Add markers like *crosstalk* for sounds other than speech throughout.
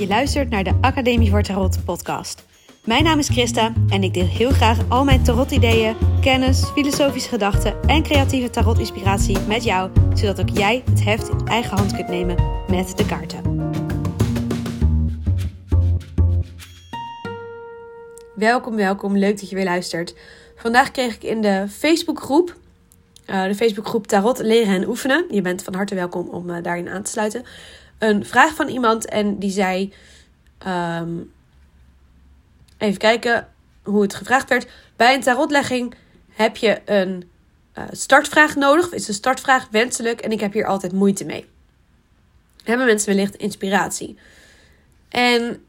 Je luistert naar de Academie voor Tarot podcast. Mijn naam is Christa en ik deel heel graag al mijn tarot-ideeën, kennis, filosofische gedachten en creatieve tarot-inspiratie met jou, zodat ook jij het heft in eigen hand kunt nemen met de kaarten. Welkom, welkom. Leuk dat je weer luistert. Vandaag kreeg ik in de Facebookgroep, uh, de Facebookgroep Tarot leren en oefenen. Je bent van harte welkom om uh, daarin aan te sluiten een vraag van iemand en die zei: ehm, Even kijken hoe het gevraagd werd. Bij een tarotlegging heb je een uh, startvraag nodig. Is een startvraag wenselijk en ik heb hier altijd moeite mee. Hebben mensen wellicht inspiratie? En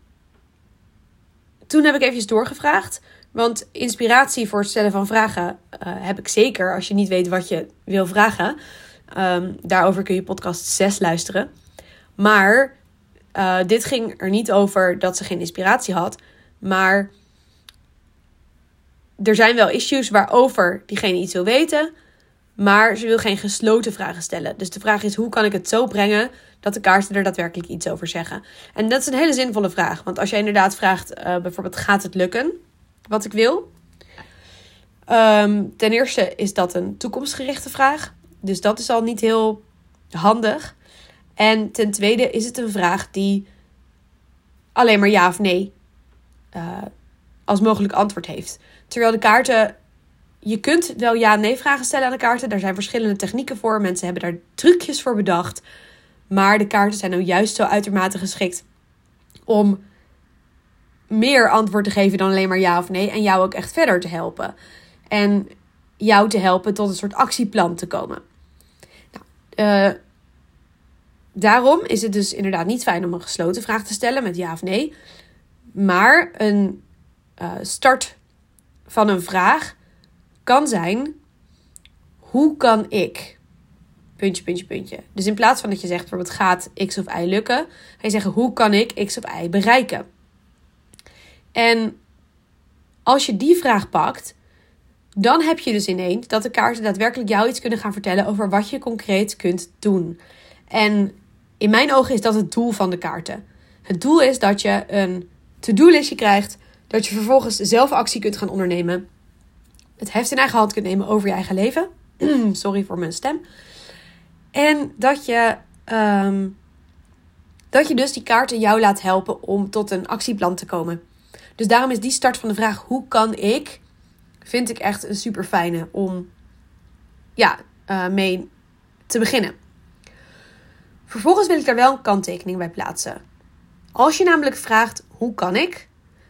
toen heb ik even doorgevraagd. Want inspiratie voor het stellen van vragen uh, heb ik zeker als je niet weet wat je wil vragen. Um, daarover kun je podcast 6 luisteren. Maar uh, dit ging er niet over dat ze geen inspiratie had. Maar er zijn wel issues waarover diegene iets wil weten. Maar ze wil geen gesloten vragen stellen. Dus de vraag is: hoe kan ik het zo brengen dat de kaarten er daadwerkelijk iets over zeggen? En dat is een hele zinvolle vraag. Want als jij inderdaad vraagt, uh, bijvoorbeeld: gaat het lukken wat ik wil? Um, ten eerste is dat een toekomstgerichte vraag. Dus dat is al niet heel handig. En ten tweede is het een vraag die alleen maar ja of nee uh, als mogelijk antwoord heeft. Terwijl de kaarten. Je kunt wel ja-nee vragen stellen aan de kaarten. Daar zijn verschillende technieken voor. Mensen hebben daar trucjes voor bedacht. Maar de kaarten zijn nou juist zo uitermate geschikt om meer antwoord te geven dan alleen maar ja of nee. En jou ook echt verder te helpen. En jou te helpen tot een soort actieplan te komen. Nou, uh, daarom is het dus inderdaad niet fijn om een gesloten vraag te stellen met ja of nee. Maar een uh, start van een vraag kan zijn: hoe kan ik? Puntje, puntje, puntje. Dus in plaats van dat je zegt bijvoorbeeld gaat X of Y lukken, ga je zeggen hoe kan ik X of Y bereiken? En als je die vraag pakt, dan heb je dus ineens dat de kaarten daadwerkelijk jou iets kunnen gaan vertellen over wat je concreet kunt doen. En in mijn ogen is dat het doel van de kaarten. Het doel is dat je een to-do-listje krijgt, dat je vervolgens zelf actie kunt gaan ondernemen, het heft in eigen hand kunt nemen over je eigen leven. *clears throat* Sorry voor mijn stem. En dat je, um, dat je dus die kaarten jou laat helpen om tot een actieplan te komen. Dus daarom is die start van de vraag: hoe kan ik? Vind ik echt een super fijne om ja, uh, mee te beginnen. Vervolgens wil ik daar wel een kanttekening bij plaatsen. Als je namelijk vraagt hoe kan ik,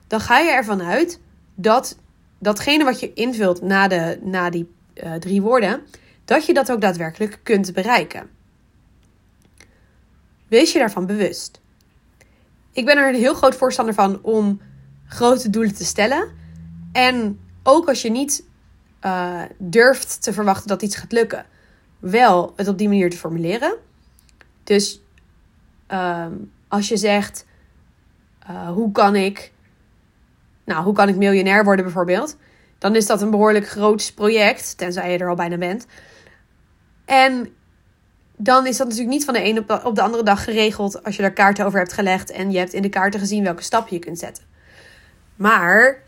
dan ga je ervan uit dat datgene wat je invult na, de, na die uh, drie woorden, dat je dat ook daadwerkelijk kunt bereiken. Wees je daarvan bewust. Ik ben er een heel groot voorstander van om grote doelen te stellen. En ook als je niet uh, durft te verwachten dat iets gaat lukken, wel het op die manier te formuleren. Dus um, als je zegt, uh, hoe kan ik, nou, hoe kan ik miljonair worden bijvoorbeeld? Dan is dat een behoorlijk groot project, tenzij je er al bijna bent. En dan is dat natuurlijk niet van de ene op de andere dag geregeld als je daar kaarten over hebt gelegd en je hebt in de kaarten gezien welke stappen je kunt zetten. Maar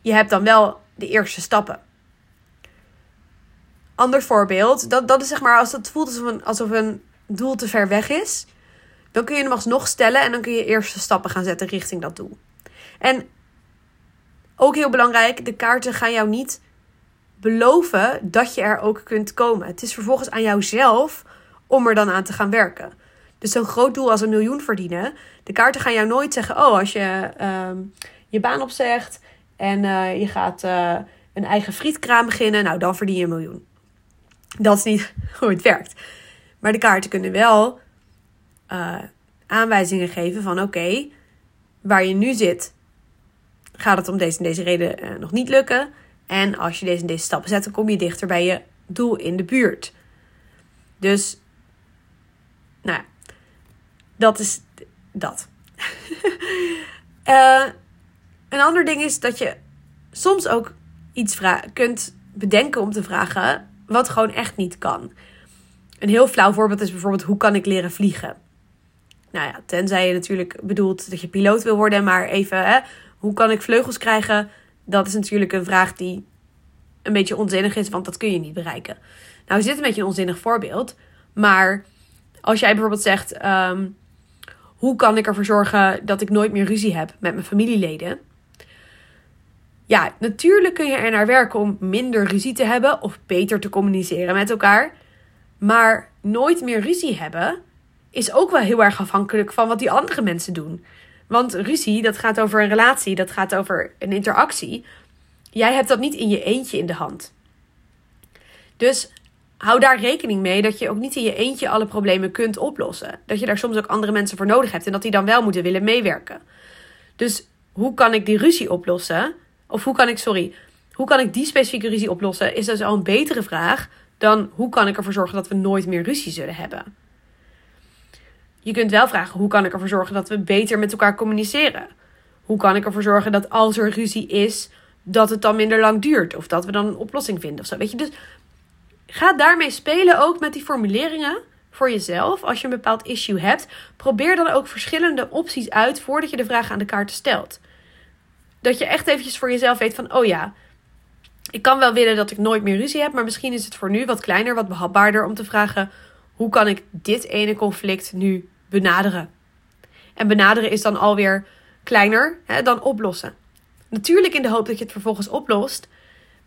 je hebt dan wel de eerste stappen. Ander voorbeeld, dat, dat is zeg maar als het voelt alsof een, alsof een doel te ver weg is, dan kun je hem alsnog stellen en dan kun je eerste stappen gaan zetten richting dat doel. En ook heel belangrijk, de kaarten gaan jou niet beloven dat je er ook kunt komen. Het is vervolgens aan jouzelf om er dan aan te gaan werken. Dus zo'n groot doel als een miljoen verdienen, de kaarten gaan jou nooit zeggen: Oh, als je uh, je baan opzegt en uh, je gaat uh, een eigen frietkraam beginnen, nou dan verdien je een miljoen. Dat is niet *laughs* hoe het werkt. Maar de kaarten kunnen wel uh, aanwijzingen geven van oké, waar je nu zit, gaat het om deze en deze reden uh, nog niet lukken. En als je deze en deze stappen zet, dan kom je dichter bij je doel in de buurt. Dus, nou ja, dat is dat. uh, *laughs* een ander ding is dat je soms ook iets kunt bedenken om te vragen wat gewoon echt niet kan. Een heel flauw voorbeeld is bijvoorbeeld hoe kan ik leren vliegen? Nou ja, tenzij je natuurlijk bedoelt dat je piloot wil worden, maar even, hè, hoe kan ik vleugels krijgen? Dat is natuurlijk een vraag die een beetje onzinnig is, want dat kun je niet bereiken. Nou is dit een beetje een onzinnig voorbeeld, maar als jij bijvoorbeeld zegt, ehm, hoe kan ik ervoor zorgen dat ik nooit meer ruzie heb met mijn familieleden? Ja, natuurlijk kun je er naar werken om minder ruzie te hebben of beter te communiceren met elkaar. Maar nooit meer ruzie hebben is ook wel heel erg afhankelijk van wat die andere mensen doen. Want ruzie, dat gaat over een relatie, dat gaat over een interactie. Jij hebt dat niet in je eentje in de hand. Dus hou daar rekening mee dat je ook niet in je eentje alle problemen kunt oplossen. Dat je daar soms ook andere mensen voor nodig hebt en dat die dan wel moeten willen meewerken. Dus hoe kan ik die ruzie oplossen? Of hoe kan ik, sorry, hoe kan ik die specifieke ruzie oplossen? Is dus al een betere vraag dan hoe kan ik ervoor zorgen dat we nooit meer ruzie zullen hebben. Je kunt wel vragen hoe kan ik ervoor zorgen dat we beter met elkaar communiceren? Hoe kan ik ervoor zorgen dat als er ruzie is, dat het dan minder lang duurt of dat we dan een oplossing vinden of zo. Weet je, dus ga daarmee spelen ook met die formuleringen voor jezelf. Als je een bepaald issue hebt, probeer dan ook verschillende opties uit voordat je de vraag aan de kaart stelt. Dat je echt eventjes voor jezelf weet van, oh ja, ik kan wel willen dat ik nooit meer ruzie heb, maar misschien is het voor nu wat kleiner, wat behapbaarder om te vragen: hoe kan ik dit ene conflict nu benaderen? En benaderen is dan alweer kleiner hè, dan oplossen. Natuurlijk in de hoop dat je het vervolgens oplost,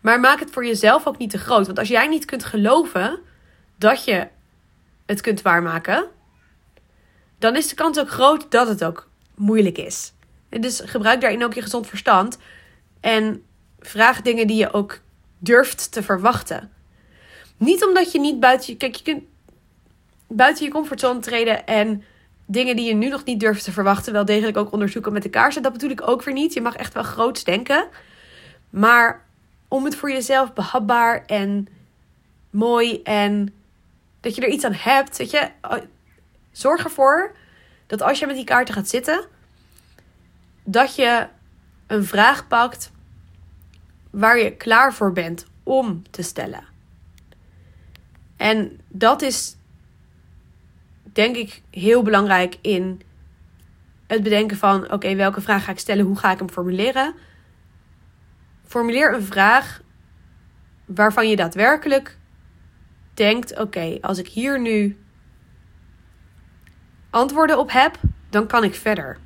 maar maak het voor jezelf ook niet te groot. Want als jij niet kunt geloven dat je het kunt waarmaken, dan is de kans ook groot dat het ook moeilijk is. Dus gebruik daarin ook je gezond verstand. En vraag dingen die je ook durft te verwachten. Niet omdat je niet buiten je. Kijk, je kunt buiten je comfortzone treden en dingen die je nu nog niet durft te verwachten, wel degelijk ook onderzoeken met de kaarsen. Dat bedoel ik ook weer niet. Je mag echt wel groots denken. Maar om het voor jezelf behapbaar en mooi en dat je er iets aan hebt, weet je, zorg ervoor dat als je met die kaarten gaat zitten, dat je een vraag pakt waar je klaar voor bent om te stellen. En dat is denk ik heel belangrijk in het bedenken van: oké, welke vraag ga ik stellen? Hoe ga ik hem formuleren? Formuleer een vraag waarvan je daadwerkelijk denkt: oké, als ik hier nu antwoorden op heb, dan kan ik verder.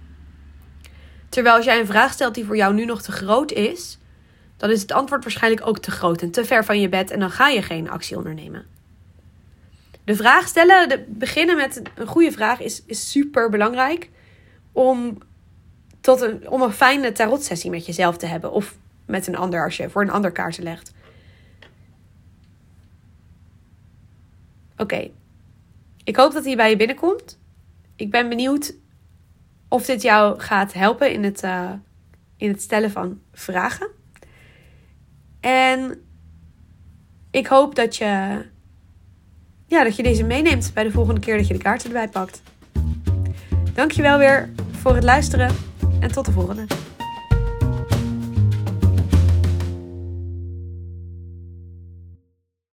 Terwijl als jij een vraag stelt die voor jou nu nog te groot is, dan is het antwoord waarschijnlijk ook te groot en te ver van je bed en dan ga je geen actie ondernemen. De vraag stellen, beginnen met een goede vraag is, is super belangrijk om, tot een, om een fijne tarotsessie met jezelf te hebben of met een ander als je voor een ander kaarten legt. Oké, ik hoop dat hij bij je binnenkomt. Ik ben benieuwd of dit jou gaat helpen in het, uh, in het stellen van vragen. En ik hoop dat je, ja, dat je deze meeneemt bij de volgende keer dat je de kaarten erbij pakt. Dankjewel weer voor het luisteren en tot de volgende.